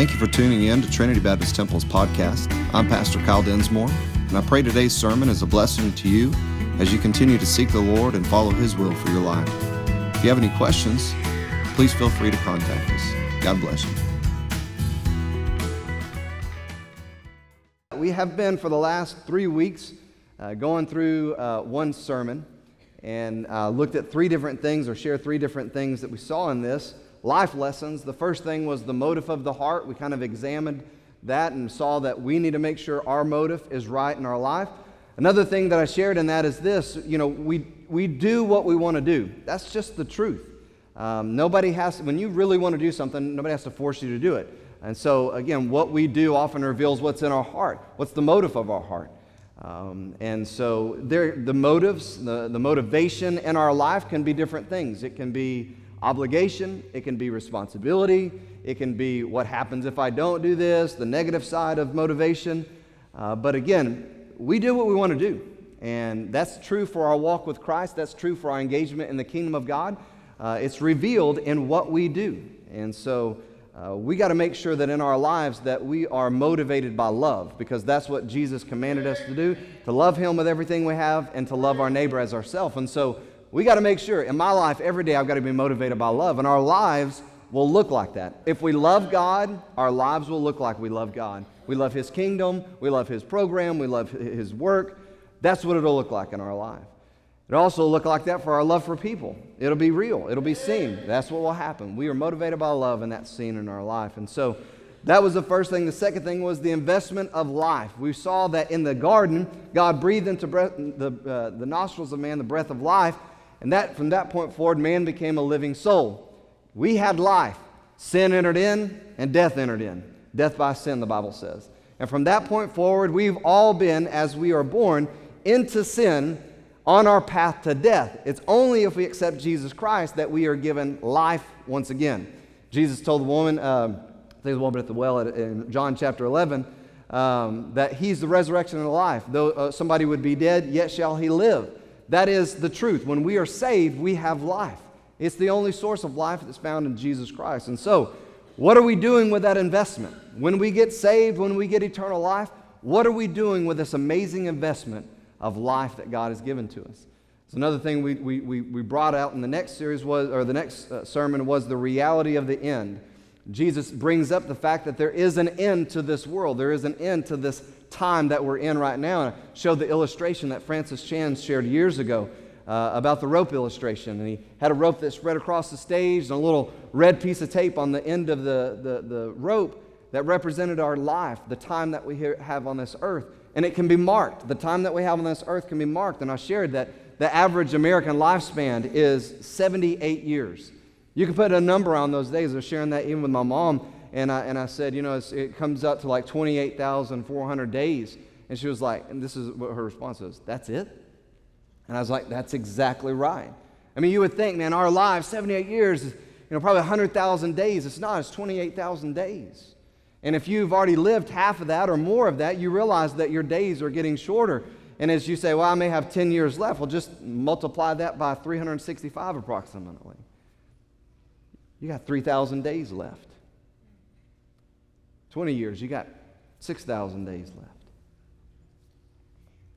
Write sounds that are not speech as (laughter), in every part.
Thank you for tuning in to Trinity Baptist Temple's podcast. I'm Pastor Kyle Densmore, and I pray today's sermon is a blessing to you as you continue to seek the Lord and follow His will for your life. If you have any questions, please feel free to contact us. God bless you. We have been for the last three weeks uh, going through uh, one sermon and uh, looked at three different things or shared three different things that we saw in this life lessons. The first thing was the motive of the heart. We kind of examined that and saw that we need to make sure our motive is right in our life. Another thing that I shared in that is this you know, we, we do what we want to do. That's just the truth. Um, nobody has, when you really want to do something, nobody has to force you to do it. And so, again, what we do often reveals what's in our heart. What's the motive of our heart? Um, and so, there, the motives, the, the motivation in our life can be different things. It can be obligation, it can be responsibility, it can be what happens if I don't do this, the negative side of motivation. Uh, but again, we do what we want to do. And that's true for our walk with Christ, that's true for our engagement in the kingdom of God. Uh, it's revealed in what we do. And so uh, we got to make sure that in our lives that we are motivated by love because that's what Jesus commanded us to do, to love him with everything we have and to love our neighbor as ourselves. And so we got to make sure in my life, every day, I've got to be motivated by love. And our lives will look like that. If we love God, our lives will look like we love God. We love His kingdom, we love His program, we love His work. That's what it'll look like in our life. It'll also look like that for our love for people. It'll be real, it'll be seen. That's what will happen. We are motivated by love, and that's seen in our life. And so, that was the first thing. The second thing was the investment of life. We saw that in the garden, God breathed into breath, the, uh, the nostrils of man the breath of life, and that from that point forward, man became a living soul. We had life. Sin entered in, and death entered in. Death by sin, the Bible says. And from that point forward, we've all been, as we are born, into sin on our path to death. It's only if we accept Jesus Christ that we are given life once again. Jesus told the woman, um, I think the woman at the well in John chapter 11, um, that he's the resurrection and the life. Though uh, somebody would be dead, yet shall he live. That is the truth. When we are saved, we have life. It's the only source of life that's found in Jesus Christ. And so, what are we doing with that investment? When we get saved, when we get eternal life, what are we doing with this amazing investment of life that God has given to us? So another thing we, we, we brought out in the next series was, or the next uh, sermon was the reality of the end. Jesus brings up the fact that there is an end to this world. There is an end to this time that we're in right now. And I showed the illustration that Francis Chan shared years ago uh, about the rope illustration. And he had a rope that spread across the stage and a little red piece of tape on the end of the, the, the rope that represented our life, the time that we have on this earth. And it can be marked. The time that we have on this earth can be marked. And I shared that the average American lifespan is 78 years. You can put a number on those days. I was sharing that even with my mom and I, and I said, you know, it comes up to like 28,400 days. And she was like, and this is what her response was, that's it? And I was like, that's exactly right. I mean, you would think, man, our lives, 78 years, you know, probably 100,000 days. It's not, it's 28,000 days. And if you've already lived half of that or more of that, you realize that your days are getting shorter. And as you say, well, I may have 10 years left, well, just multiply that by 365 approximately. You got 3,000 days left. 20 years, you got 6,000 days left.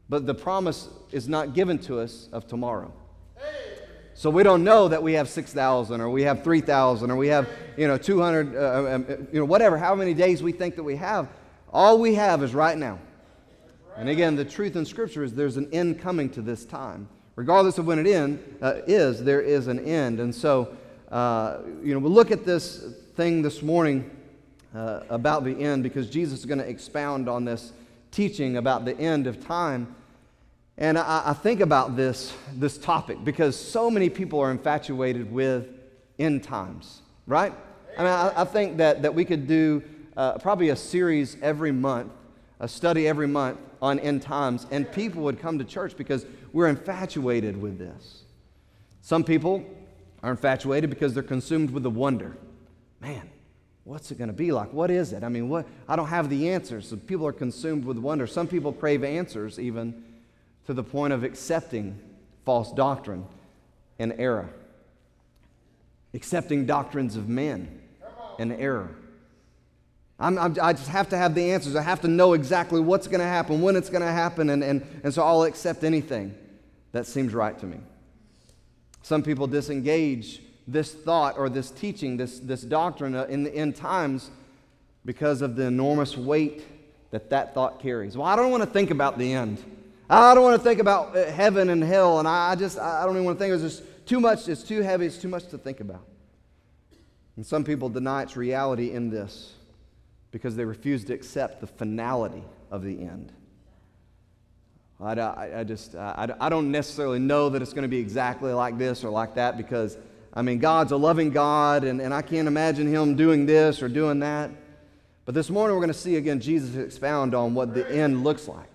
But the promise is not given to us of tomorrow. So we don't know that we have 6,000 or we have 3,000 or we have, you know, 200, uh, um, uh, you know, whatever, how many days we think that we have. All we have is right now. And again, the truth in Scripture is there's an end coming to this time. Regardless of when it end, uh, is, there is an end. And so, uh, you know, we'll look at this thing this morning uh, about the end because Jesus is going to expound on this teaching about the end of time. And I, I, think about this, this topic because so many people are infatuated with end times, right? I mean, I, I think that, that we could do uh, probably a series every month, a study every month on end times, and people would come to church because we're infatuated with this. Some people are infatuated because they're consumed with the wonder. Man, what's it going to be like? What is it? I mean, what? I don't have the answers. So people are consumed with wonder. Some people crave answers even to the point of accepting false doctrine and error, accepting doctrines of men and error. I'm, I'm, i just have to have the answers. I have to know exactly what's going to happen, when it's going to happen, and, and, and so I'll accept anything that seems right to me. Some people disengage this thought or this teaching, this, this doctrine in the end times because of the enormous weight that that thought carries. Well, I don't want to think about the end. I don't want to think about uh, heaven and hell, and I just, I don't even want to think. It's just too much, it's too heavy, it's too much to think about. And some people deny its reality in this because they refuse to accept the finality of the end. I, I, I just, I, I don't necessarily know that it's going to be exactly like this or like that because, I mean, God's a loving God, and, and I can't imagine Him doing this or doing that. But this morning we're going to see again Jesus expound on what the end looks like.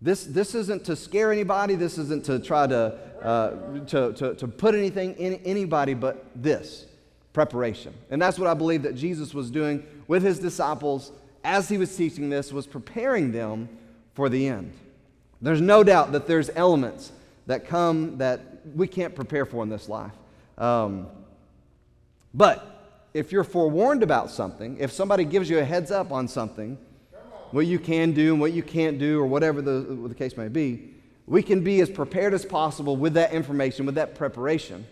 This, this isn't to scare anybody. This isn't to try to, uh, to, to, to put anything in anybody but this preparation. And that's what I believe that Jesus was doing with his disciples as he was teaching this, was preparing them for the end. There's no doubt that there's elements that come that we can't prepare for in this life. Um, but if you're forewarned about something, if somebody gives you a heads up on something, what you can do and what you can't do, or whatever the, the case may be, we can be as prepared as possible with that information, with that preparation.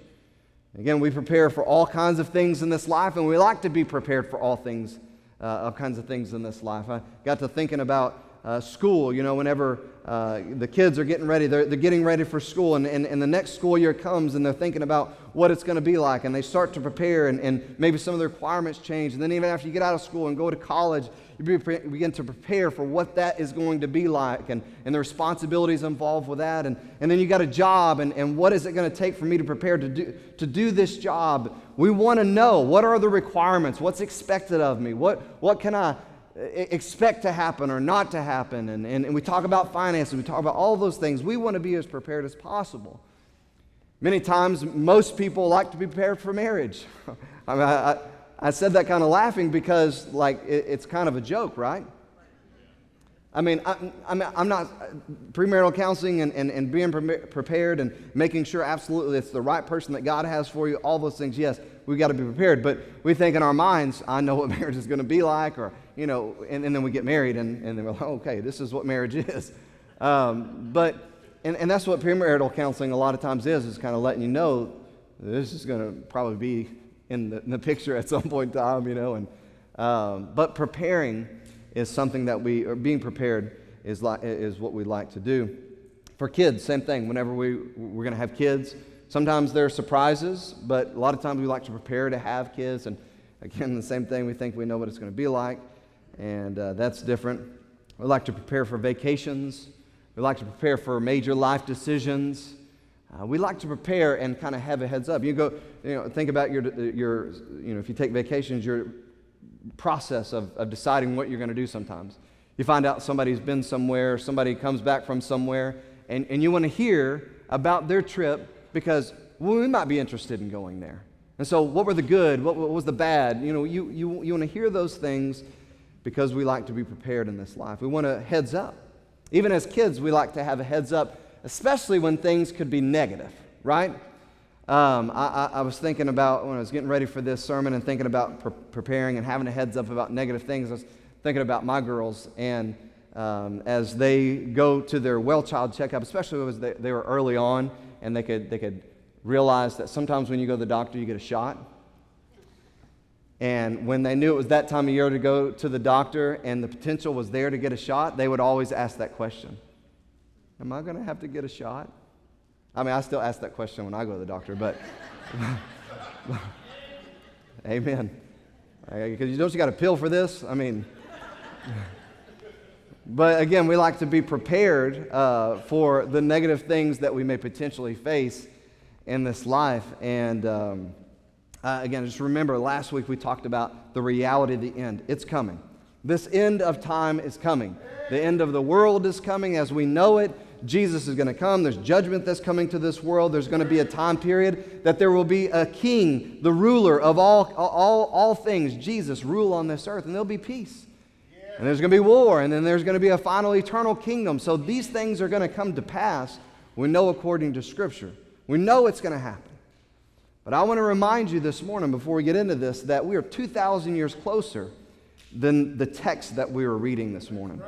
Again, we prepare for all kinds of things in this life, and we like to be prepared for all things, uh, all kinds of things in this life. I got to thinking about uh, school, you know, whenever uh, the kids are getting ready, they're, they're getting ready for school, and, and, and the next school year comes, and they're thinking about what it's going to be like, and they start to prepare, and, and maybe some of the requirements change. And then, even after you get out of school and go to college, you begin to prepare for what that is going to be like and, and the responsibilities involved with that. And, and then you got a job, and, and what is it going to take for me to prepare to do, to do this job? We want to know what are the requirements, what's expected of me, what, what can I expect to happen or not to happen. And, and, and we talk about finances, we talk about all those things. We want to be as prepared as possible. Many times, most people like to be prepared for marriage. (laughs) I mean, I, I said that kind of laughing because, like, it, it's kind of a joke, right? I mean, I, I'm, I'm not premarital counseling and, and, and being pre- prepared and making sure absolutely it's the right person that God has for you, all those things. Yes, we've got to be prepared. But we think in our minds, I know what (laughs) marriage is going to be like, or, you know, and, and then we get married and, and then we're like, okay, this is what marriage is. Um, but, and, and that's what premarital counseling a lot of times is, is kind of letting you know this is going to probably be in the, in the picture at some point in time, you know. And, um, but preparing is something that we, or being prepared is, like, is what we like to do. For kids, same thing. Whenever we, we're going to have kids, sometimes there are surprises, but a lot of times we like to prepare to have kids. And again, the same thing, we think we know what it's going to be like, and uh, that's different. We like to prepare for vacations, we like to prepare for major life decisions. Uh, we like to prepare and kind of have a heads up. You go, you know, think about your, your, you know, if you take vacations, your process of, of deciding what you're going to do sometimes. You find out somebody's been somewhere, somebody comes back from somewhere, and, and you want to hear about their trip because well, we might be interested in going there. And so, what were the good? What, what was the bad? You know, you, you, you want to hear those things because we like to be prepared in this life. We want a heads up. Even as kids, we like to have a heads up especially when things could be negative, right? Um, I, I, was thinking about when I was getting ready for this sermon and thinking about pre- preparing and having a heads up about negative things. I was thinking about my girls and um, as they go to their well child checkup, especially as they, they were early on and they could, they could realize that sometimes when you go to the doctor, you get a shot. And when they knew it was that time of year to go to the doctor and the potential was there to get a shot, they would always ask that question Am I going to have to get a shot? I mean, I still ask that question when I go to the doctor, but (laughs) amen. Because you don't you got a pill for this? I mean, (laughs) but again, we like to be prepared uh, for the negative things that we may potentially face in this life. And um, uh, again, just remember last week we talked about the reality of the end. It's coming. This end of time is coming. The end of the world is coming as we know it. Jesus is going to come. There's judgment that's coming to this world. There's going to be a time period that there will be a king, the ruler of all, all, all things, Jesus, rule on this earth, and there'll be peace. And there's going to be war, and then there's going to be a final eternal kingdom. So these things are going to come to pass. We know according to Scripture. We know it's going to happen. But I want to remind you this morning, before we get into this, that we are 2,000 years closer than the text that we were reading this morning.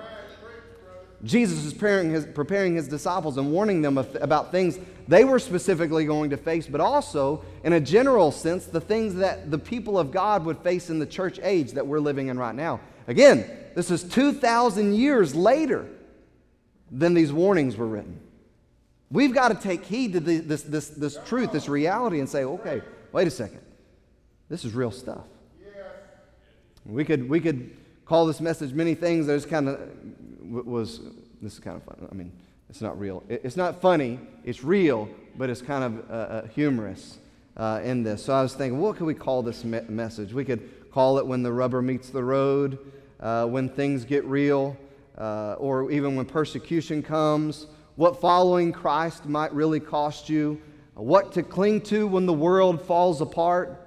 Jesus is preparing his, preparing his disciples and warning them of, about things they were specifically going to face, but also, in a general sense, the things that the people of God would face in the church age that we're living in right now. Again, this is 2,000 years later than these warnings were written. We've got to take heed to the, this, this, this truth, this reality, and say, okay, wait a second. This is real stuff. We could, we could call this message many things. There's kind of was, this is kind of fun. I mean, it's not real. It's not funny. It's real, but it's kind of uh, uh, humorous uh, in this. So I was thinking, what could we call this me- message? We could call it when the rubber meets the road, uh, when things get real, uh, or even when persecution comes, what following Christ might really cost you, what to cling to when the world falls apart,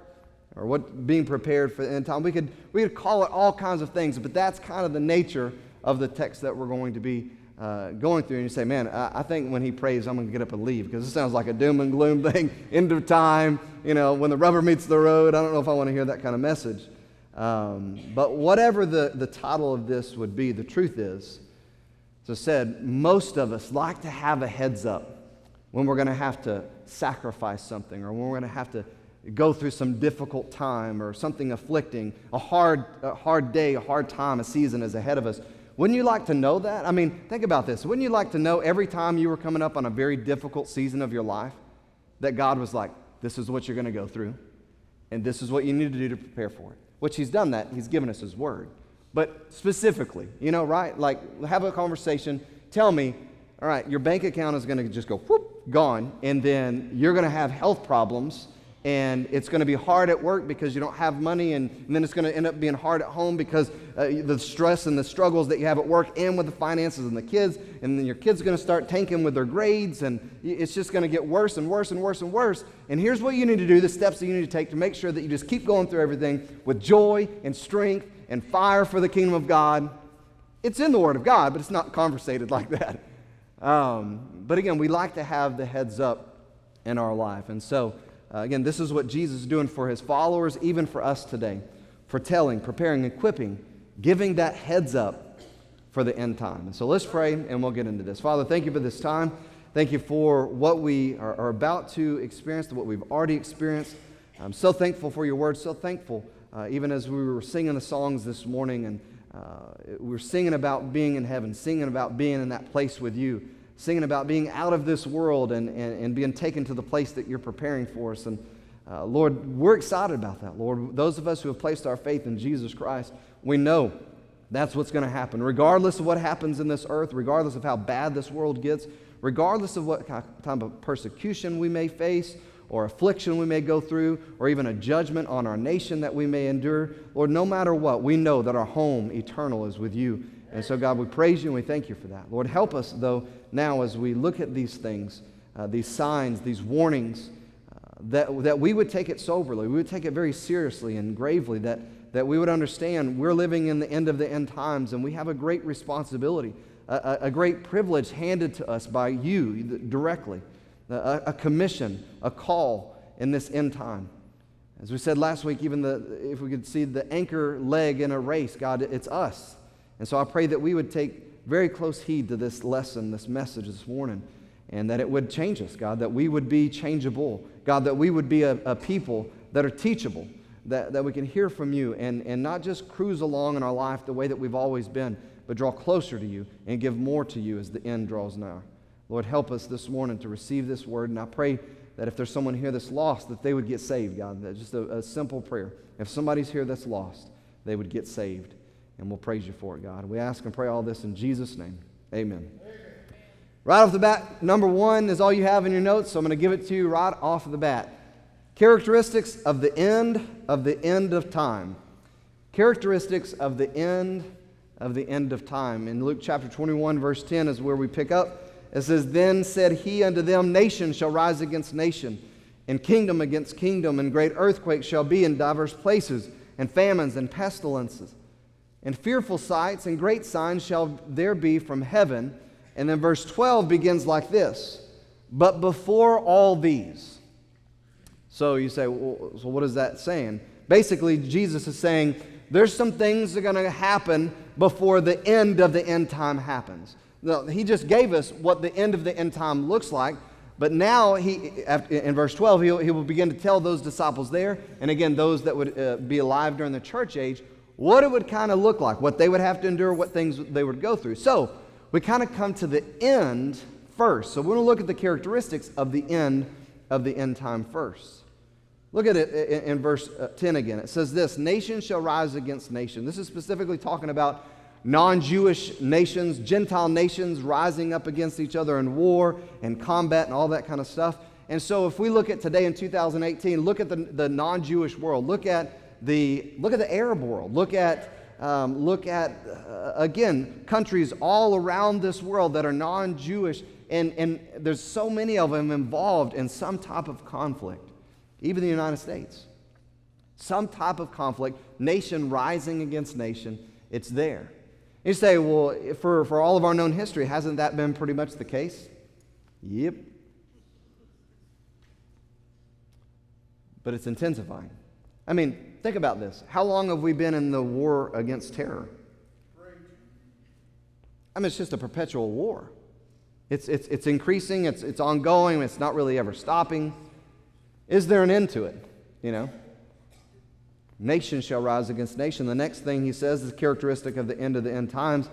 or what being prepared for the end time. We could, we could call it all kinds of things, but that's kind of the nature of the text that we're going to be uh, going through. And you say, man, I, I think when he prays, I'm going to get up and leave because it sounds like a doom and gloom (laughs) thing, end of time, you know, when the rubber meets the road. I don't know if I want to hear that kind of message. Um, but whatever the, the title of this would be, the truth is, as I said, most of us like to have a heads up when we're going to have to sacrifice something or when we're going to have to go through some difficult time or something afflicting, a hard, a hard day, a hard time, a season is ahead of us. Wouldn't you like to know that? I mean, think about this. Wouldn't you like to know every time you were coming up on a very difficult season of your life that God was like, this is what you're going to go through, and this is what you need to do to prepare for it? Which He's done that. He's given us His Word. But specifically, you know, right? Like, have a conversation. Tell me, all right, your bank account is going to just go whoop, gone, and then you're going to have health problems and it's going to be hard at work because you don't have money, and, and then it's going to end up being hard at home because uh, the stress and the struggles that you have at work and with the finances and the kids, and then your kids are going to start tanking with their grades, and it's just going to get worse and worse and worse and worse. And here's what you need to do the steps that you need to take to make sure that you just keep going through everything with joy and strength and fire for the kingdom of God. It's in the Word of God, but it's not conversated (laughs) like that. Um, but again, we like to have the heads up in our life. And so, uh, again, this is what Jesus is doing for his followers, even for us today. Foretelling, preparing, equipping, giving that heads up for the end time. And so let's pray and we'll get into this. Father, thank you for this time. Thank you for what we are, are about to experience, what we've already experienced. I'm so thankful for your word, so thankful, uh, even as we were singing the songs this morning and uh, we were singing about being in heaven, singing about being in that place with you singing about being out of this world and, and, and being taken to the place that you're preparing for us. And uh, Lord, we're excited about that, Lord. Those of us who have placed our faith in Jesus Christ, we know that's what's going to happen. Regardless of what happens in this earth, regardless of how bad this world gets, regardless of what type of persecution we may face, or affliction we may go through, or even a judgment on our nation that we may endure, Lord, no matter what, we know that our home eternal is with you. And so, God, we praise you and we thank you for that. Lord, help us, though, now as we look at these things, uh, these signs, these warnings, uh, that, that we would take it soberly. We would take it very seriously and gravely, that, that we would understand we're living in the end of the end times and we have a great responsibility, a, a great privilege handed to us by you directly, a, a commission, a call in this end time. As we said last week, even the, if we could see the anchor leg in a race, God, it's us. And so I pray that we would take very close heed to this lesson, this message this morning, and that it would change us, God, that we would be changeable. God, that we would be a, a people that are teachable, that, that we can hear from you and, and not just cruise along in our life the way that we've always been, but draw closer to you and give more to you as the end draws nigh. Lord, help us this morning to receive this word, and I pray that if there's someone here that's lost, that they would get saved, God. That's just a, a simple prayer. If somebody's here that's lost, they would get saved. And we'll praise you for it, God. We ask and pray all this in Jesus' name. Amen. Right off the bat, number one is all you have in your notes, so I'm going to give it to you right off the bat. Characteristics of the end of the end of time. Characteristics of the end of the end of time. In Luke chapter 21, verse 10 is where we pick up. It says, Then said he unto them, Nation shall rise against nation, and kingdom against kingdom, and great earthquakes shall be in divers places, and famines and pestilences and fearful sights and great signs shall there be from heaven. And then verse 12 begins like this But before all these. So you say, well, so what is that saying? Basically, Jesus is saying there's some things that are going to happen before the end of the end time happens. He just gave us what the end of the end time looks like. But now, he, in verse 12, he, he will begin to tell those disciples there, and again, those that would uh, be alive during the church age, what it would kind of look like, what they would have to endure, what things they would go through. So, we kind of come to the end first. So, we're going to look at the characteristics of the end of the end time first. Look at it in verse uh, 10 again. It says this Nation shall rise against nation. This is specifically talking about non Jewish nations, Gentile nations rising up against each other in war and combat and all that kind of stuff. And so, if we look at today in 2018, look at the, the non Jewish world, look at the, look at the Arab world, look at, um, look at uh, again, countries all around this world that are non Jewish, and, and there's so many of them involved in some type of conflict, even the United States. Some type of conflict, nation rising against nation, it's there. You say, well, for, for all of our known history, hasn't that been pretty much the case? Yep. But it's intensifying. I mean, think about this. How long have we been in the war against terror? I mean, it's just a perpetual war. It's, it's, it's increasing, it's, it's ongoing, it's not really ever stopping. Is there an end to it? You know? Nation shall rise against nation. The next thing he says is characteristic of the end of the end times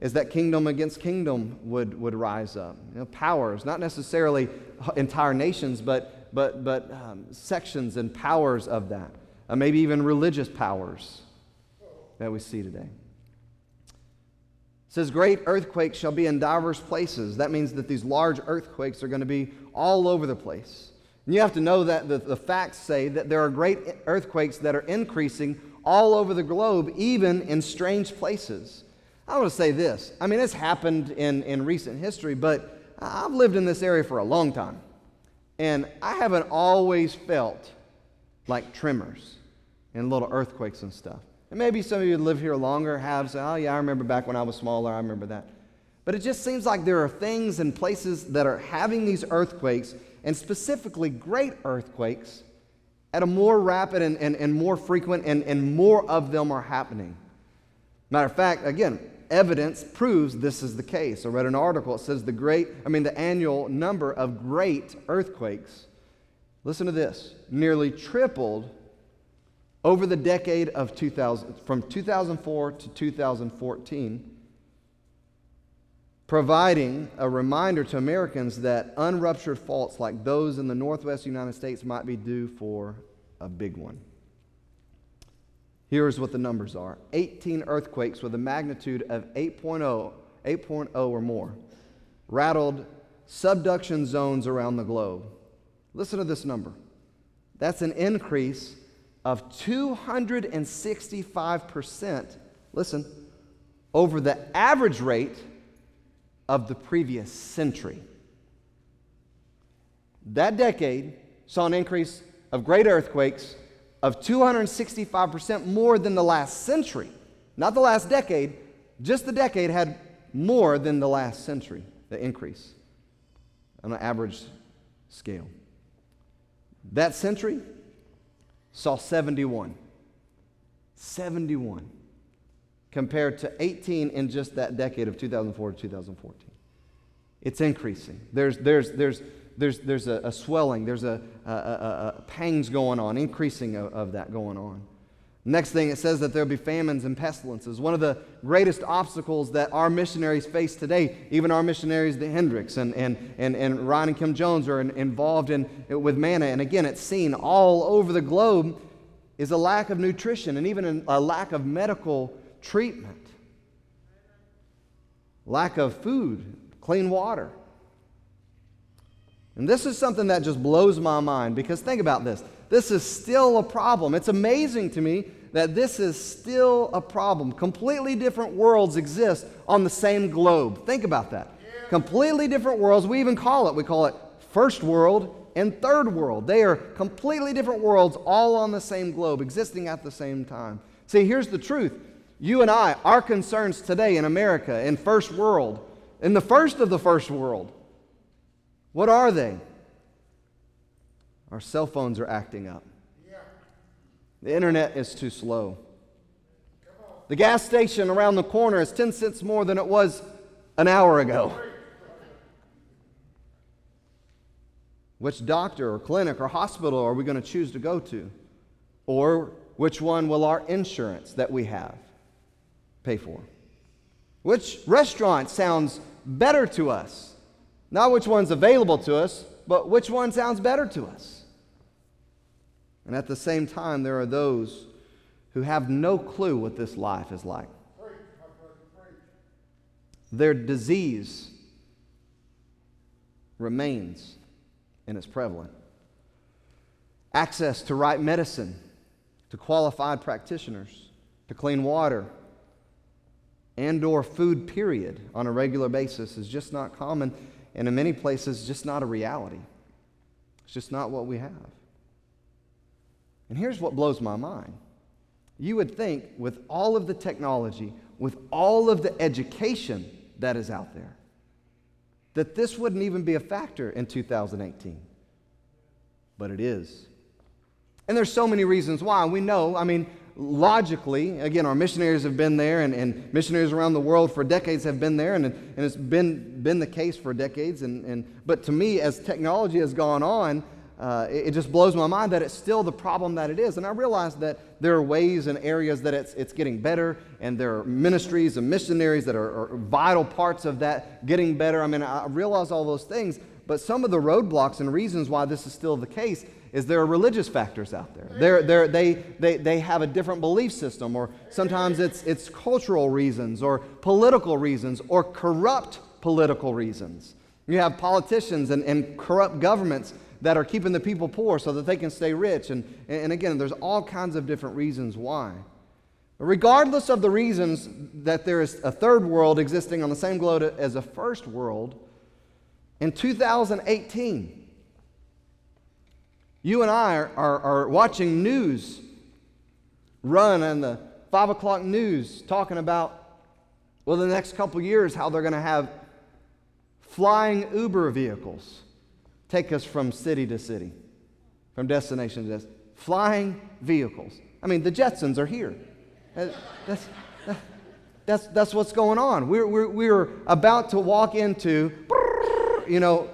is that kingdom against kingdom would, would rise up. You know, powers, not necessarily entire nations, but, but, but um, sections and powers of that. Uh, maybe even religious powers that we see today. It says, Great earthquakes shall be in divers places. That means that these large earthquakes are going to be all over the place. And you have to know that the, the facts say that there are great earthquakes that are increasing all over the globe, even in strange places. I want to say this. I mean, it's happened in, in recent history, but I've lived in this area for a long time. And I haven't always felt like tremors and little earthquakes and stuff. And maybe some of you live here longer have said, oh, yeah, I remember back when I was smaller, I remember that. But it just seems like there are things and places that are having these earthquakes and specifically great earthquakes, at a more rapid and, and, and more frequent, and, and more of them are happening. Matter of fact, again, evidence proves this is the case. I read an article, it says the great, I mean, the annual number of great earthquakes, listen to this, nearly tripled over the decade of 2000, from 2004 to 2014 providing a reminder to Americans that unruptured faults like those in the northwest United States might be due for a big one. Here's what the numbers are 18 earthquakes with a magnitude of 8.0, 8.0 or more rattled subduction zones around the globe. Listen to this number. That's an increase of 265%, listen, over the average rate of the previous century. That decade saw an increase of great earthquakes of 265% more than the last century. Not the last decade, just the decade had more than the last century, the increase on an average scale. That century saw 71. 71 compared to 18 in just that decade of 2004 to 2014. It's increasing. There's, there's, there's, there's, there's a, a swelling, there's a, a, a, pangs going on, increasing of, of that going on. Next thing, it says that there'll be famines and pestilences. One of the greatest obstacles that our missionaries face today, even our missionaries, the Hendricks and, and, and, and Ryan and Kim Jones, are in, involved in, with manna. And again, it's seen all over the globe, is a lack of nutrition and even a lack of medical treatment, lack of food, clean water. And this is something that just blows my mind because think about this. This is still a problem. It's amazing to me that this is still a problem. Completely different worlds exist on the same globe. Think about that. Yeah. Completely different worlds. We even call it, we call it first world and third world. They are completely different worlds all on the same globe, existing at the same time. See, here's the truth you and I, our concerns today in America, in first world, in the first of the first world, what are they? Our cell phones are acting up. The internet is too slow. The gas station around the corner is 10 cents more than it was an hour ago. Which doctor or clinic or hospital are we going to choose to go to? Or which one will our insurance that we have pay for? Which restaurant sounds better to us? Not which one's available to us, but which one sounds better to us? And at the same time, there are those who have no clue what this life is like. Their disease remains and is prevalent. Access to right medicine, to qualified practitioners, to clean water, and or food period on a regular basis is just not common and in many places just not a reality. It's just not what we have. And here's what blows my mind. You would think with all of the technology, with all of the education that is out there, that this wouldn't even be a factor in 2018. But it is. And there's so many reasons why. We know, I mean, logically, again, our missionaries have been there, and, and missionaries around the world for decades have been there, and, and it's been, been the case for decades. And, and, but to me, as technology has gone on, uh, it, it, just blows my mind that it's still the problem that it is. And I realize that there are ways and areas that it's, it's getting better, and there are ministries and missionaries that are, are vital parts of that getting better. I mean, I realize all those things, but some of the roadblocks and reasons why this is still the case is there are religious factors out there. They're, they're, they, they, they have a different belief system, or sometimes it's, it's cultural reasons, or political reasons, or corrupt political reasons. You have politicians and, and corrupt governments that are keeping the people poor so that they can stay rich. And, and again, there's all kinds of different reasons why. Regardless of the reasons that there is a third world existing on the same globe as a first world, in 2018, you and I are, are, are watching news run on the 5 o'clock news talking about, well, the next couple years, how they're going to have flying Uber vehicles take us from city to city, from destination to destination. Flying vehicles. I mean, the Jetsons are here. Uh, that's, that's, that's what's going on. We're, we're, we're about to walk into, you know,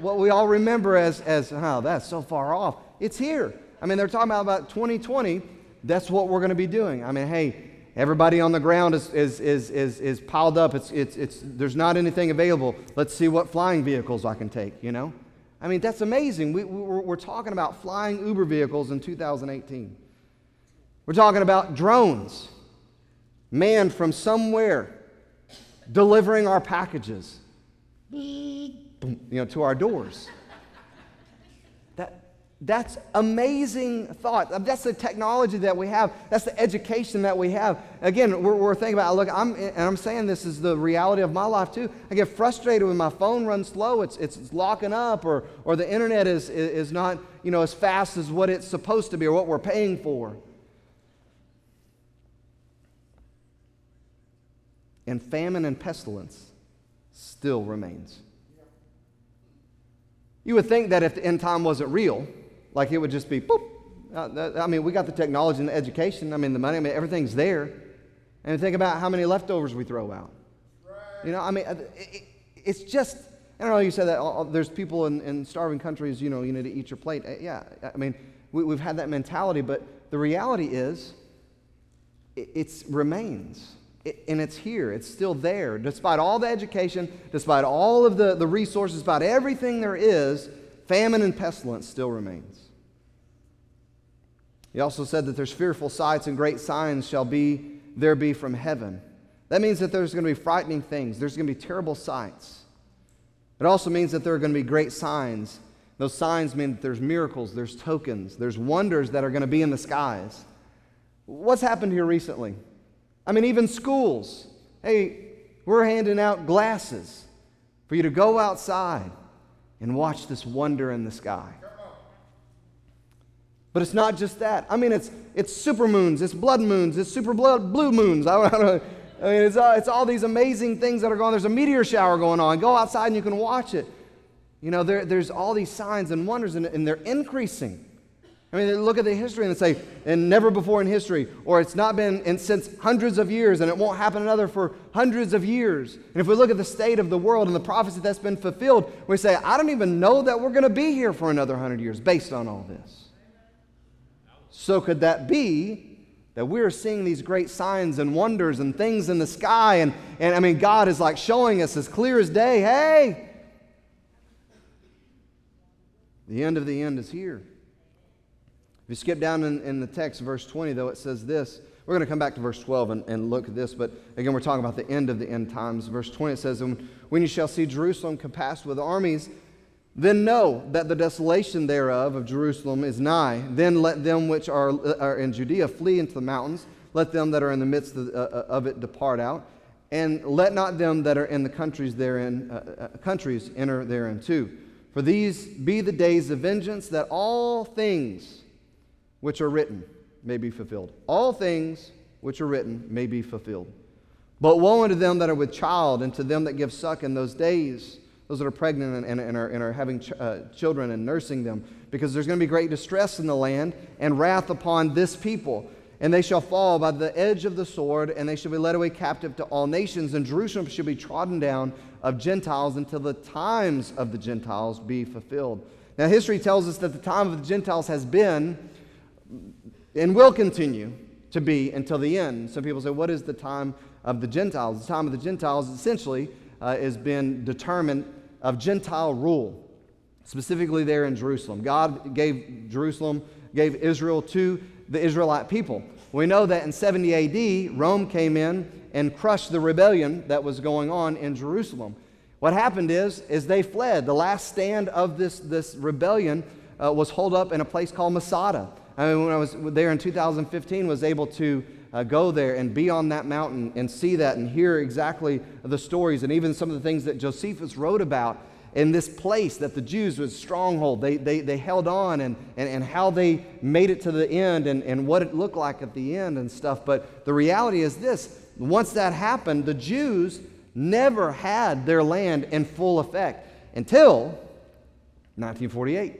what we all remember as, as, oh, that's so far off. It's here. I mean, they're talking about, about 2020. That's what we're going to be doing. I mean, hey, Everybody on the ground is, is, is, is, is piled up. It's, it's, it's, there's not anything available. Let's see what flying vehicles I can take, you know? I mean, that's amazing. We, we're, we're talking about flying Uber vehicles in 2018. We're talking about drones manned from somewhere delivering our packages you know, to our doors. That's amazing thought. Um, that's the technology that we have. That's the education that we have. Again, we're, we're thinking about, look, I'm, and I'm saying this is the reality of my life too. I get frustrated when my phone runs slow. It's, it's, it's locking up or, or the internet is, is not, you know, as fast as what it's supposed to be or what we're paying for. And famine and pestilence still remains. You would think that if the end time wasn't real, like it would just be, boop. Uh, I mean, we got the technology and the education. I mean, the money. I mean, everything's there. And think about how many leftovers we throw out. Right. You know, I mean, uh, it, it's just. I don't know. You said that there's people in, in, starving countries. You know, you need to eat your plate. Uh, yeah. I mean, we, have had that mentality, but the reality is, it it's, remains. It, and it's here. It's still there. Despite all the education, despite all of the, the resources, despite everything there is, famine and pestilence still remains. He also said that there's fearful sights and great signs shall be there be from heaven. That means that there's going to be frightening things. There's going to be terrible sights. It also means that there are going to be great signs. Those signs mean that there's miracles, there's tokens, there's wonders that are going to be in the skies. What's happened here recently? I mean, even schools. Hey, we're handing out glasses for you to go outside and watch this wonder in the sky. But it's not just that. I mean, it's, it's super moons, it's blood moons, it's super blood, blue moons. (laughs) I, don't. I mean, it's, uh, it's all these amazing things that are going on. There's a meteor shower going on. Go outside and you can watch it. You know, there, there's all these signs and wonders, and, and they're increasing. I mean, they look at the history and they say, and never before in history, or it's not been in, since hundreds of years, and it won't happen another for hundreds of years. And if we look at the state of the world and the prophecy that's been fulfilled, we say, I don't even know that we're going to be here for another hundred years based on all this. So, could that be that we're seeing these great signs and wonders and things in the sky? And, and I mean, God is like showing us as clear as day hey, the end of the end is here. If you skip down in, in the text, verse 20, though, it says this. We're going to come back to verse 12 and, and look at this, but again, we're talking about the end of the end times. Verse 20 it says, When you shall see Jerusalem compassed with armies, then know that the desolation thereof of Jerusalem is nigh. Then let them which are, are in Judea flee into the mountains. Let them that are in the midst of, uh, of it depart out. And let not them that are in the countries therein, uh, uh, countries enter therein too. For these be the days of vengeance, that all things which are written may be fulfilled. All things which are written may be fulfilled. But woe unto them that are with child, and to them that give suck in those days, those that are pregnant and, and, and are, and are, having ch- uh, children and nursing them, because there's going to be great distress in the land and wrath upon this people. And they shall fall by the edge of the sword, and they shall be led away captive to all nations, and Jerusalem shall be trodden down of Gentiles until the times of the Gentiles be fulfilled. Now, history tells us that the time of the Gentiles has been and will continue to be until the end. Some people say, What is the time of the Gentiles? The time of the Gentiles essentially uh, has been determined of Gentile rule, specifically there in Jerusalem. God gave Jerusalem, gave Israel to the Israelite people. We know that in 70 AD, Rome came in and crushed the rebellion that was going on in Jerusalem. What happened is, is they fled. The last stand of this, this rebellion uh, was holed up in a place called Masada. I mean, when I was there in 2015, was able to uh, go there and be on that mountain and see that and hear exactly the stories and even some of the things that Josephus wrote about in this place that the Jews was stronghold. They, they, they held on and, and, and how they made it to the end and, and what it looked like at the end and stuff. But the reality is this once that happened, the Jews never had their land in full effect until 1948.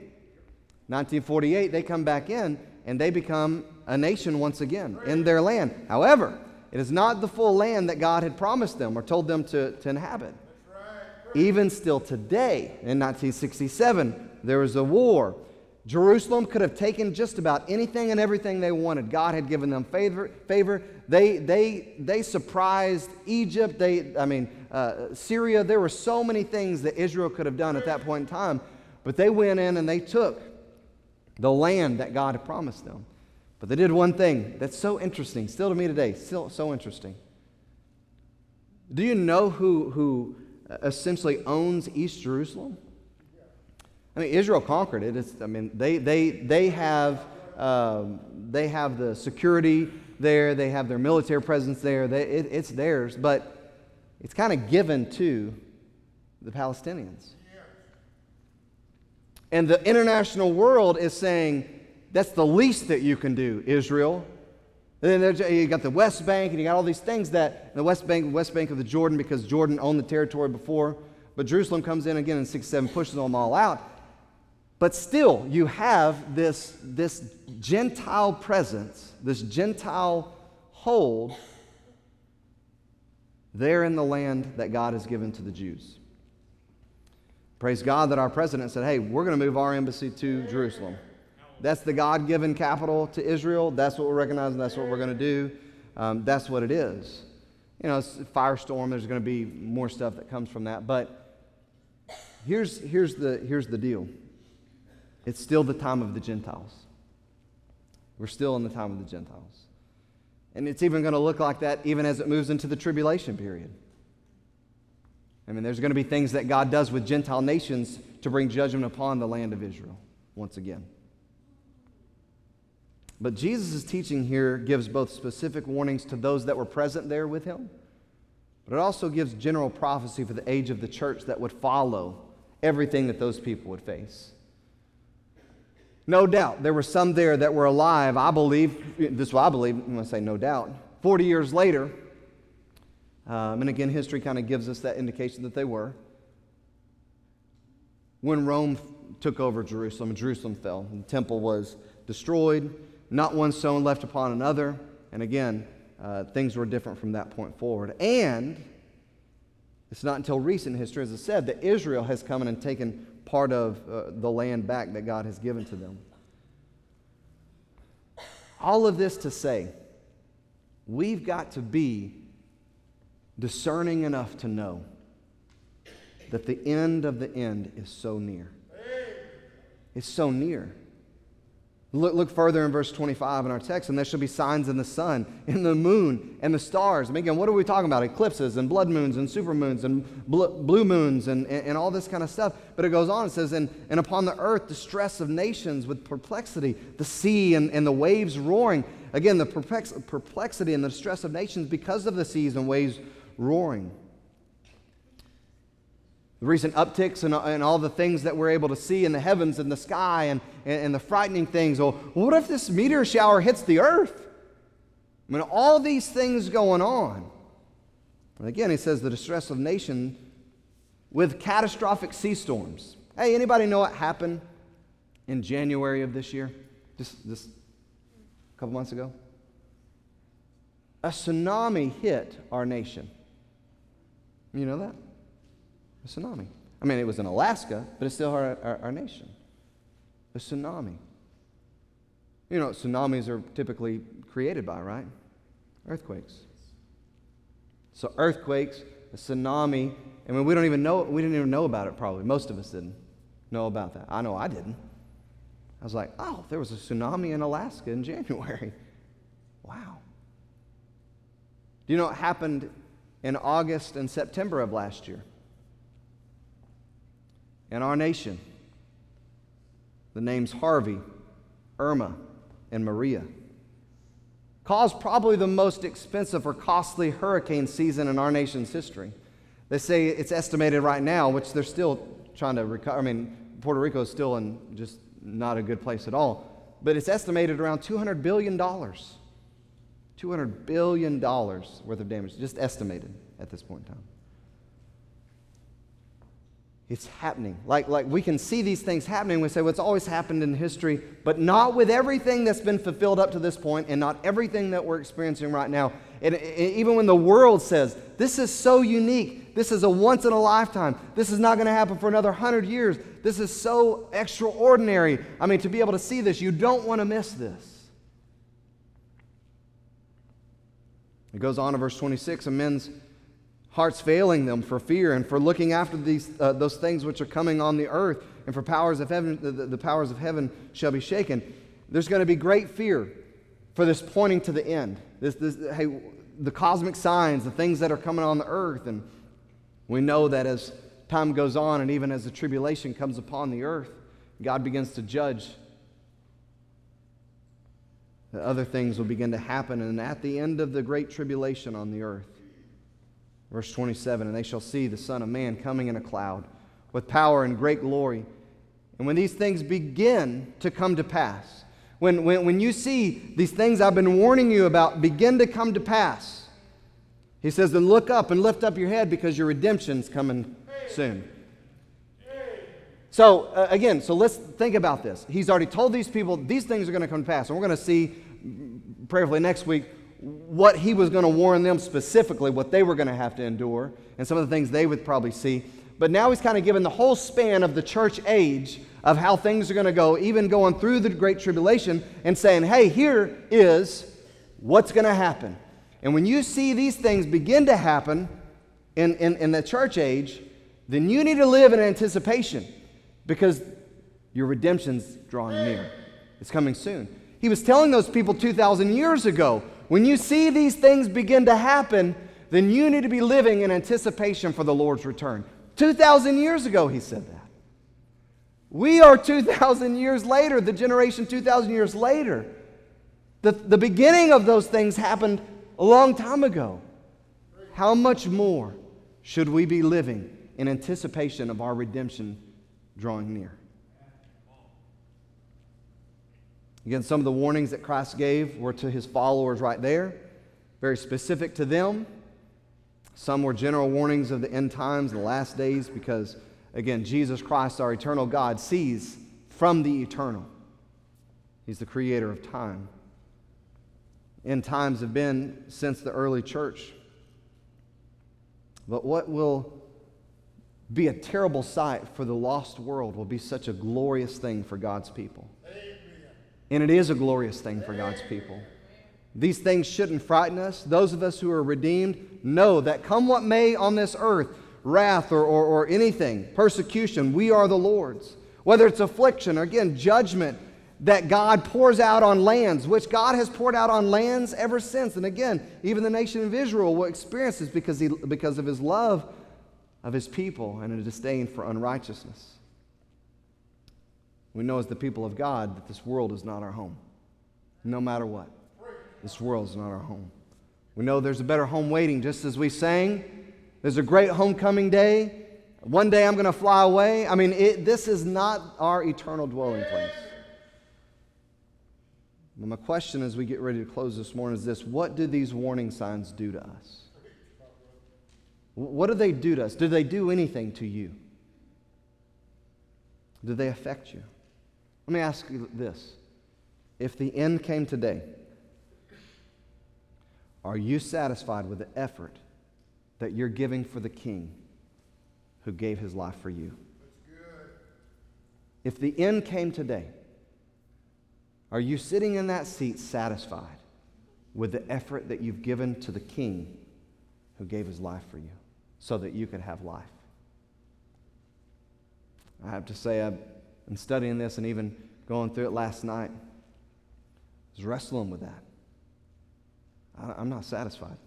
1948, they come back in and they become a nation once again in their land. However, it is not the full land that God had promised them or told them to, to inhabit. Even still today, in 1967, there was a war. Jerusalem could have taken just about anything and everything they wanted. God had given them favor. favor. They, they, they surprised Egypt. They, I mean, uh, Syria. There were so many things that Israel could have done at that point in time. But they went in and they took the land that God had promised them. But they did one thing that's so interesting, still to me today, still so interesting. Do you know who, who essentially owns East Jerusalem? I mean, Israel conquered it. It's, I mean, they, they, they, have, um, they have the security there, they have their military presence there, they, it, it's theirs, but it's kind of given to the Palestinians. And the international world is saying, that's the least that you can do, Israel. And then you got the West Bank, and you got all these things that the West Bank, West Bank of the Jordan, because Jordan owned the territory before. But Jerusalem comes in again in 67, pushes them all out. But still, you have this, this Gentile presence, this Gentile hold there in the land that God has given to the Jews. Praise God that our president said, hey, we're going to move our embassy to Jerusalem. That's the God given capital to Israel. That's what we're recognizing. That's what we're going to do. Um, that's what it is. You know, firestorm. There's going to be more stuff that comes from that. But here's, here's, the, here's the deal it's still the time of the Gentiles. We're still in the time of the Gentiles. And it's even going to look like that even as it moves into the tribulation period. I mean, there's going to be things that God does with Gentile nations to bring judgment upon the land of Israel once again. But Jesus' teaching here gives both specific warnings to those that were present there with him, but it also gives general prophecy for the age of the church that would follow everything that those people would face. No doubt, there were some there that were alive, I believe, this is what I believe, I'm going to say no doubt. 40 years later, um, and again, history kind of gives us that indication that they were. When Rome took over Jerusalem, Jerusalem fell, the temple was destroyed, not one stone left upon another. And again, uh, things were different from that point forward. And it's not until recent history, as I said, that Israel has come in and taken part of uh, the land back that God has given to them. All of this to say, we've got to be discerning enough to know that the end of the end is so near. It's so near. Look, look further in verse 25 in our text, and there shall be signs in the sun, in the moon, and the stars. Mean, again, what are we talking about? Eclipses and blood moons and super moons and bl- blue moons and, and, and, all this kind of stuff. But it goes on, it says, and, and upon the earth, distress of nations with perplexity, the sea and, and the waves roaring. Again, the perplex- perplexity and the distress of nations because of the seas and waves roaring the recent upticks and, and all the things that we're able to see in the heavens and the sky and, and, and the frightening things. Well, what if this meteor shower hits the earth? I mean, all these things going on. And again, he says the distress of nation with catastrophic sea storms. Hey, anybody know what happened in January of this year? Just, just a couple months ago? A tsunami hit our nation. You know that? A tsunami. I mean, it was in Alaska, but it's still our, our, our nation. A tsunami. You know, tsunamis are typically created by, right? Earthquakes. So, earthquakes, a tsunami. I mean, we don't even know, we didn't even know about it probably. Most of us didn't know about that. I know I didn't. I was like, oh, there was a tsunami in Alaska in (laughs) January. Wow. Do you know what happened in August and September of last year? In our nation. The names Harvey, Irma, and Maria. Caused probably the most expensive or costly hurricane season in our nation's history. They say it's estimated right now, which they're still trying to recover. I mean, Puerto Rico is still in just not a good place at all. But it's estimated around $200 billion. $200 billion worth of damage, just estimated at this point in time. It's happening. Like, like we can see these things happening. We say, well, it's always happened in history, but not with everything that's been fulfilled up to this point and not everything that we're experiencing right now. And, and even when the world says, this is so unique, this is a once in a lifetime, this is not going to happen for another hundred years, this is so extraordinary. I mean, to be able to see this, you don't want to miss this. It goes on in verse 26 and men's hearts failing them for fear and for looking after these, uh, those things which are coming on the earth and for powers of heaven the, the powers of heaven shall be shaken. There's going to be great fear for this pointing to the end. This, this, hey, the cosmic signs the things that are coming on the earth. And we know that as time goes on and even as the tribulation comes upon the earth god begins to judge that other things will begin to happen. And at the end of the great tribulation on the earth Verse 27 And they shall see the Son of Man coming in a cloud with power and great glory. And when these things begin to come to pass, when, when, when you see these things I've been warning you about begin to come to pass, he says, then look up and lift up your head because your redemption's coming soon. So, uh, again, so let's think about this. He's already told these people these things are going to come to pass. And we're going to see, prayerfully, next week what he was going to warn them specifically, what they were going to have to endure, and some of the things they would probably see. But now he's kind of given the whole span of the church age of how things are going to go, even going through the Great Tribulation, and saying, hey, here is what's going to happen. And when you see these things begin to happen in, in, in the church age, then you need to live in anticipation because your redemption's drawing near. It's coming soon. He was telling those people 2,000 years ago when you see these things begin to happen, then you need to be living in anticipation for the Lord's return. 2,000 years ago, he said that. We are 2,000 years later, the generation 2,000 years later. The, the beginning of those things happened a long time ago. How much more should we be living in anticipation of our redemption drawing near? Again, some of the warnings that Christ gave were to his followers right there, very specific to them. Some were general warnings of the end times the last days because, again, Jesus Christ, our eternal God, sees from the eternal. He's the creator of time. End times have been since the early church. But what will be a terrible sight for the lost world will be such a glorious thing for God's people. And it is a glorious thing for God's people. These things shouldn't frighten us. Those of us who are redeemed know that come what may on this earth, wrath or, or, or anything, persecution, we are the Lord's. Whether it's affliction or again, judgment that God pours out on lands, which God has poured out on lands ever since. And again, even the nation of Israel will experience this because, he, because of his love of his people and a disdain for unrighteousness. We know as the people of God that this world is not our home, no matter what. This world is not our home. We know there's a better home waiting, just as we sang. There's a great homecoming day. One day I'm going to fly away. I mean, it, this is not our eternal dwelling place. My question as we get ready to close this morning is this What do these warning signs do to us? What do they do to us? Do they do anything to you? Do they affect you? Let me ask you this. If the end came today, are you satisfied with the effort that you're giving for the king who gave his life for you? If the end came today, are you sitting in that seat satisfied with the effort that you've given to the king who gave his life for you so that you could have life? I have to say, I've been studying this and even going through it last night. I wrestling with that. I, am not satisfied.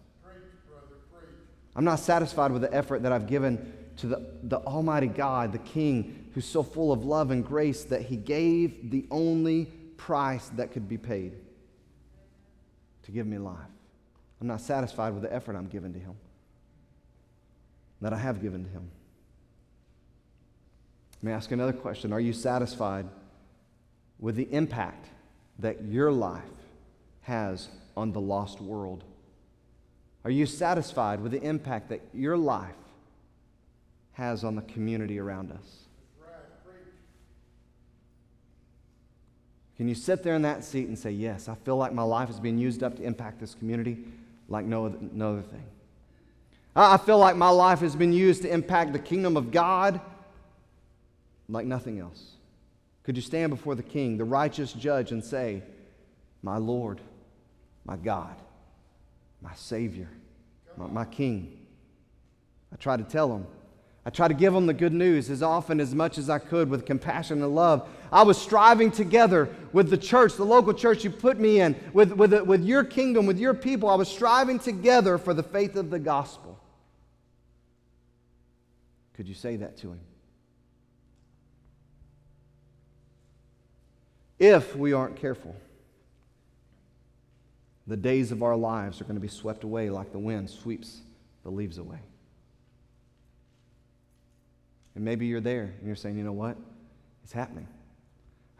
I'm not satisfied with the effort that I've given to the, the Almighty God, the King, who's so full of love and grace that He gave the only price that could be paid to give me life. I'm not satisfied with the effort I'm giving to Him, that I have given to Him. Let me ask another question Are you satisfied with the impact that your life has on the lost world? Are you satisfied with the impact that your life has on the community around us? Can you sit there in that seat and say, Yes, I feel like my life is being used up to impact this community like no other, no other thing? I feel like my life has been used to impact the kingdom of God like nothing else. Could you stand before the king, the righteous judge, and say, My Lord, my God, my Savior, my, my King. I tried to tell him. I tried to give him the good news as often as much as I could with compassion and love. I was striving together with the church, the local church you put me in, with, with, with your kingdom, with your people. I was striving together for the faith of the gospel. Could you say that to him? If we aren't careful, the days of our lives are going to be swept away like the wind sweeps the leaves away. And maybe you're there and you're saying, you know what? It's happening.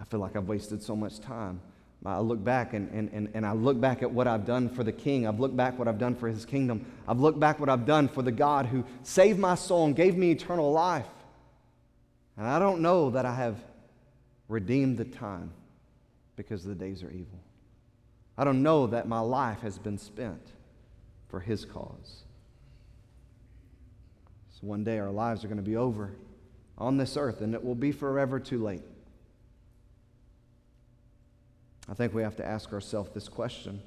I feel like I've wasted so much time. I look back and, and, and, and I look back at what I've done for the king. I've looked back what I've done for his kingdom. I've looked back what I've done for the God who saved my soul and gave me eternal life. And I don't know that I have redeemed the time because the days are evil. I don't know that my life has been spent for His cause. So one day our lives are going to be over on this earth, and it will be forever too late. I think we have to ask ourselves this question.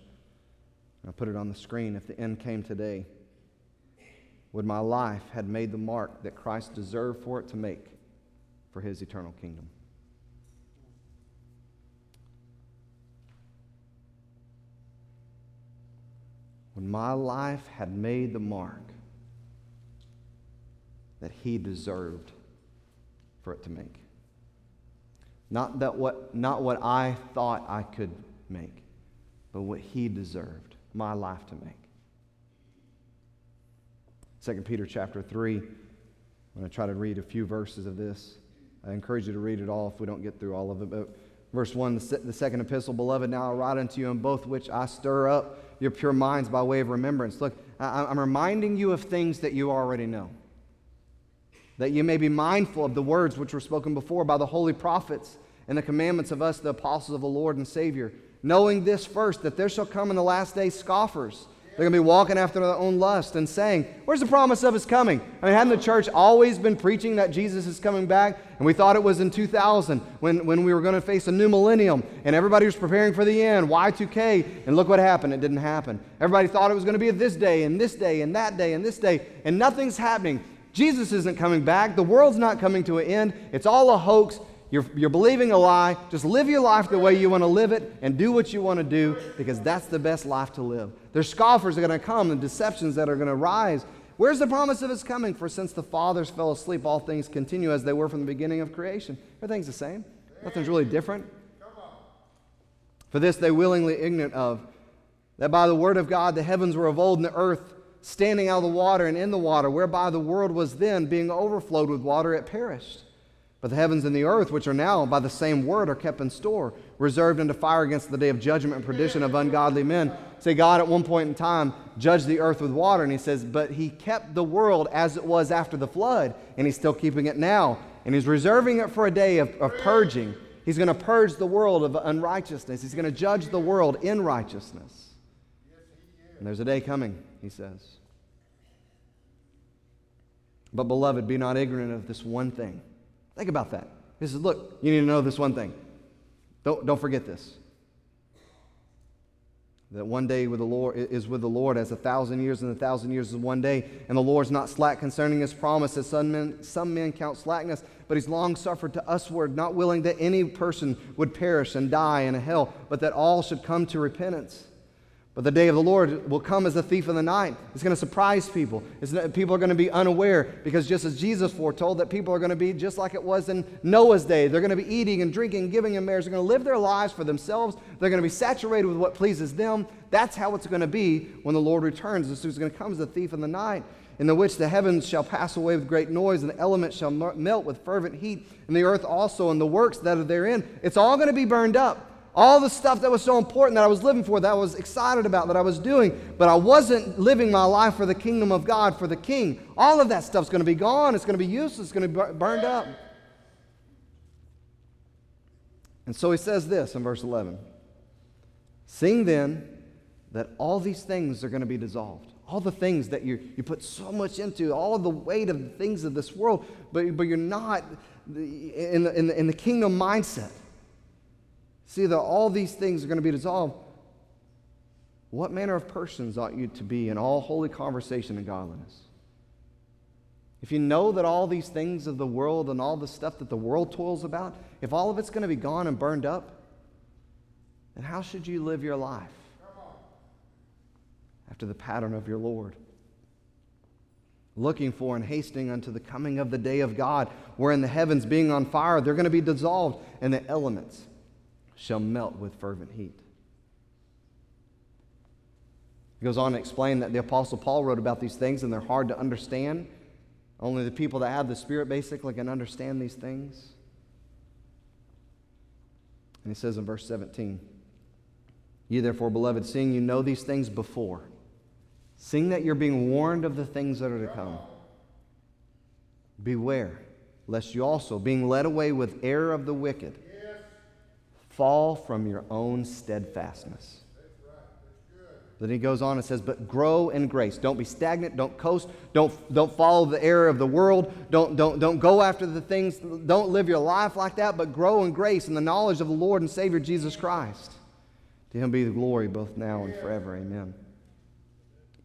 I'll put it on the screen. If the end came today, would my life had made the mark that Christ deserved for it to make for his eternal kingdom? When my life had made the mark that he deserved for it to make. Not, that what, not what I thought I could make, but what he deserved my life to make. 2 Peter chapter 3, I'm going to try to read a few verses of this. I encourage you to read it all if we don't get through all of it. But verse 1, the, the second epistle, Beloved, now I write unto you in both which I stir up your pure minds by way of remembrance. Look, I'm reminding you of things that you already know. That you may be mindful of the words which were spoken before by the holy prophets and the commandments of us, the apostles of the Lord and Savior, knowing this first, that there shall come in the last days scoffers. They're going to be walking after their own lust and saying, Where's the promise of his coming? I mean, hadn't the church always been preaching that Jesus is coming back? And we thought it was in 2000 when, when we were going to face a new millennium and everybody was preparing for the end, Y2K. And look what happened. It didn't happen. Everybody thought it was going to be this day and this day and that day and this day, and nothing's happening. Jesus isn't coming back. The world's not coming to an end. It's all a hoax. You're, you're believing a lie. Just live your life the way you want to live it and do what you want to do because that's the best life to live. There's scoffers that are going to come and deceptions that are going to rise. Where's the promise of his coming? For since the fathers fell asleep, all things continue as they were from the beginning of creation. Everything's the same. Nothing's really different. For this they willingly ignorant of, that by the word of God the heavens were of old and the earth standing out of the water and in the water, whereby the world was then being overflowed with water, it perished. But the heavens and the earth, which are now by the same word, are kept in store, reserved unto fire against the day of judgment and perdition of ungodly men. Say, God at one point in time judged the earth with water, and he says, but he kept the world as it was after the flood, and he's still keeping it now. And he's reserving it for a day of, of purging. He's going to purge the world of unrighteousness. He's going to judge the world in righteousness. And there's a day coming, he says. But, beloved, be not ignorant of this one thing Think about that. He says, Look, you need to know this one thing. Don't, don't forget this. That one day with the Lord is with the Lord as a thousand years, and a thousand years is one day. And the Lord's not slack concerning his promise, as some men, some men count slackness, but he's long suffered to usward, not willing that any person would perish and die in a hell, but that all should come to repentance. But the day of the Lord will come as a thief in the night. It's going to surprise people. Not, people are going to be unaware because just as Jesus foretold that people are going to be just like it was in Noah's day. They're going to be eating and drinking, giving in marriage. They're going to live their lives for themselves. They're going to be saturated with what pleases them. That's how it's going to be when the Lord returns. This is going to come as a thief in the night, in the which the heavens shall pass away with great noise, and the elements shall melt with fervent heat, and the earth also, and the works that are therein. It's all going to be burned up. All the stuff that was so important that I was living for, that I was excited about, that I was doing, but I wasn't living my life for the kingdom of God, for the king. All of that stuff's going to be gone. It's going to be useless. It's going to be burned up. And so he says this in verse 11 Seeing then that all these things are going to be dissolved. All the things that you, you put so much into, all the weight of the things of this world, but, but you're not in the, in, the, in the kingdom mindset. See that all these things are going to be dissolved. What manner of persons ought you to be in all holy conversation and godliness? If you know that all these things of the world and all the stuff that the world toils about, if all of it's going to be gone and burned up, then how should you live your life? After the pattern of your Lord. Looking for and hastening unto the coming of the day of God, wherein the heavens being on fire, they're going to be dissolved, and the elements shall melt with fervent heat. He goes on to explain that the Apostle Paul wrote about these things and they're hard to understand. Only the people that have the Spirit basically can understand these things. And he says in verse 17, Ye therefore, beloved, seeing you know these things before, seeing that you're being warned of the things that are to come, beware lest you also, being led away with error of the wicked, fall from your own steadfastness. Then he goes on and says, But grow in grace. Don't be stagnant. Don't coast. Don't, don't follow the error of the world. Don't, don't, don't go after the things. Don't live your life like that, but grow in grace and the knowledge of the Lord and Savior Jesus Christ. To him be the glory both now and forever. Amen.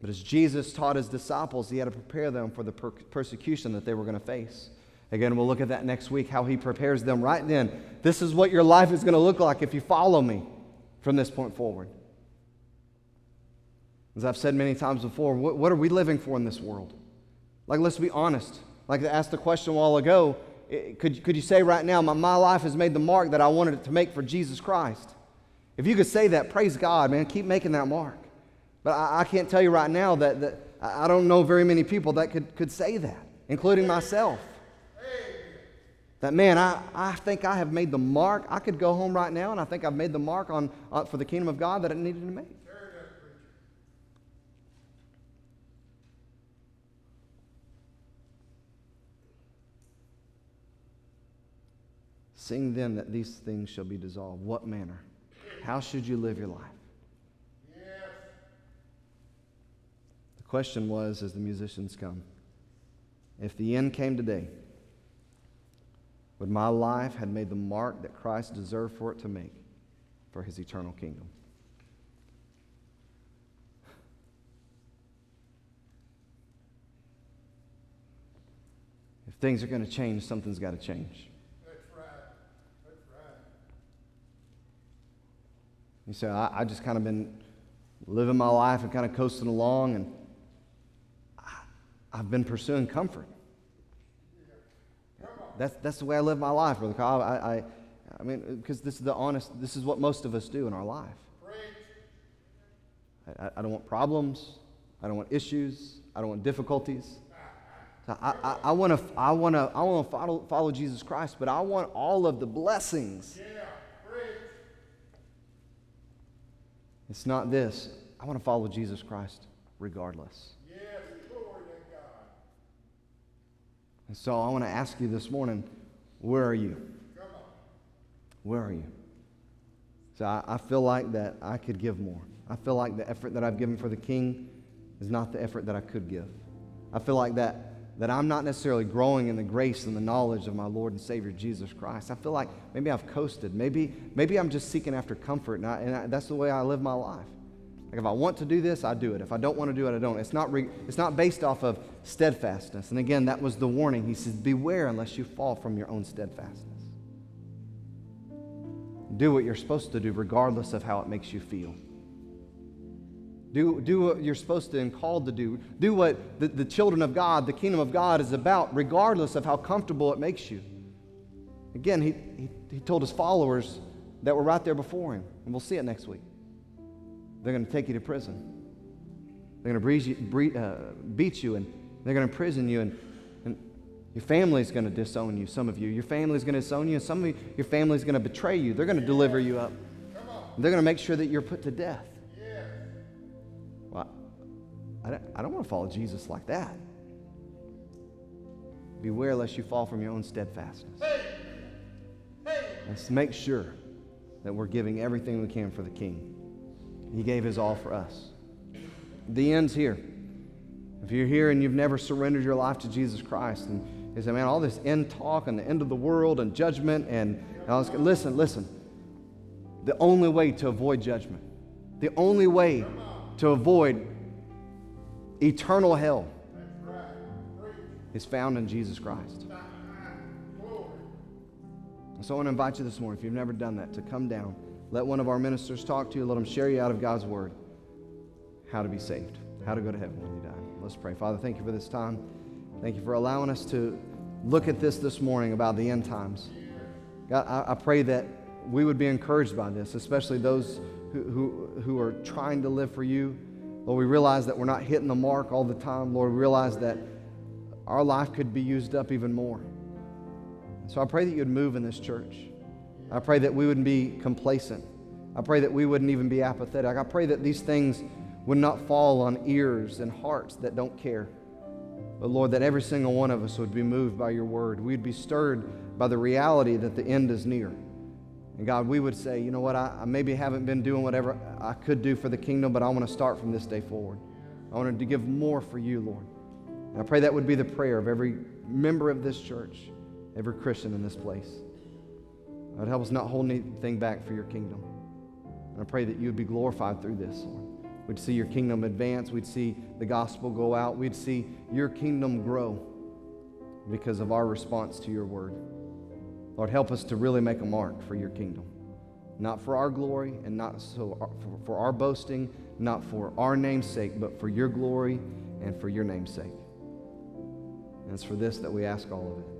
But as Jesus taught his disciples, he had to prepare them for the per- persecution that they were going to face. Again, we'll look at that next week, how he prepares them right then. This is what your life is going to look like if you follow me from this point forward. As I've said many times before, what, what are we living for in this world? Like, let's be honest. Like I asked the question a while ago, could, could you say right now, my, my life has made the mark that I wanted it to make for Jesus Christ? If you could say that, praise God, man. Keep making that mark. But I, I can't tell you right now that, that I don't know very many people that could, could say that, including myself. That man, I, I think I have made the mark. I could go home right now and I think I've made the mark on, uh, for the kingdom of God that it needed to make. Seeing then that these things shall be dissolved, what manner? How should you live your life? The question was as the musicians come if the end came today, would my life had made the mark that Christ deserved for it to make for his eternal kingdom? If things are going to change, something's got to change. That's right. That's right. You say, I, I just kind of been living my life and kind of coasting along, and I, I've been pursuing comfort. That's, that's the way I live my life, Brother. I, I, I mean, because this is the honest, this is what most of us do in our life. I, I don't want problems. I don't want issues. I don't want difficulties. So I, I, I want to I I wanna follow, follow Jesus Christ, but I want all of the blessings. Yeah. It's not this. I want to follow Jesus Christ regardless. Yes. Glory to God. And so I want to ask you this morning where are you? Where are you? So I, I feel like that I could give more. I feel like the effort that I've given for the king is not the effort that I could give. I feel like that, that I'm not necessarily growing in the grace and the knowledge of my Lord and Savior Jesus Christ. I feel like maybe I've coasted. Maybe, maybe I'm just seeking after comfort, and, I, and I, that's the way I live my life. Like if I want to do this, I do it. If I don't want to do it, I don't. It's not, re, it's not based off of steadfastness. And again, that was the warning. He says, Beware unless you fall from your own steadfastness. Do what you're supposed to do, regardless of how it makes you feel. Do, do what you're supposed to and called to do. Do what the, the children of God, the kingdom of God, is about, regardless of how comfortable it makes you. Again, he, he, he told his followers that were right there before him, and we'll see it next week. They're going to take you to prison. They're going to breeze you, bre- uh, beat you, and they're going to imprison you, and, and your family's going to disown you, some of you. Your family's going to disown you, and some of you, your family's going to betray you. They're going to deliver you up. They're going to make sure that you're put to death. Well, I don't, I don't want to follow Jesus like that. Beware lest you fall from your own steadfastness. Let's make sure that we're giving everything we can for the King. He gave his all for us. The end's here. If you're here and you've never surrendered your life to Jesus Christ, and you say, man, all this end talk and the end of the world and judgment and all this, listen, listen. The only way to avoid judgment, the only way to avoid eternal hell is found in Jesus Christ. So I want to invite you this morning, if you've never done that, to come down. Let one of our ministers talk to you. Let them share you out of God's word how to be saved, how to go to heaven when you die. Let's pray. Father, thank you for this time. Thank you for allowing us to look at this this morning about the end times. God, I, I pray that we would be encouraged by this, especially those who, who, who are trying to live for you. Lord, we realize that we're not hitting the mark all the time. Lord, we realize that our life could be used up even more. So I pray that you'd move in this church. I pray that we wouldn't be complacent. I pray that we wouldn't even be apathetic. I pray that these things would not fall on ears and hearts that don't care. But Lord, that every single one of us would be moved by your word. We'd be stirred by the reality that the end is near. And God, we would say, you know what, I, I maybe haven't been doing whatever I could do for the kingdom, but I want to start from this day forward. I wanted to give more for you, Lord. And I pray that would be the prayer of every member of this church, every Christian in this place. God, help us not hold anything back for your kingdom. And I pray that you would be glorified through this, Lord. We'd see your kingdom advance. We'd see the gospel go out. We'd see your kingdom grow because of our response to your word. Lord, help us to really make a mark for your kingdom. Not for our glory and not so for, for our boasting, not for our name's sake, but for your glory and for your name's sake. And it's for this that we ask all of it.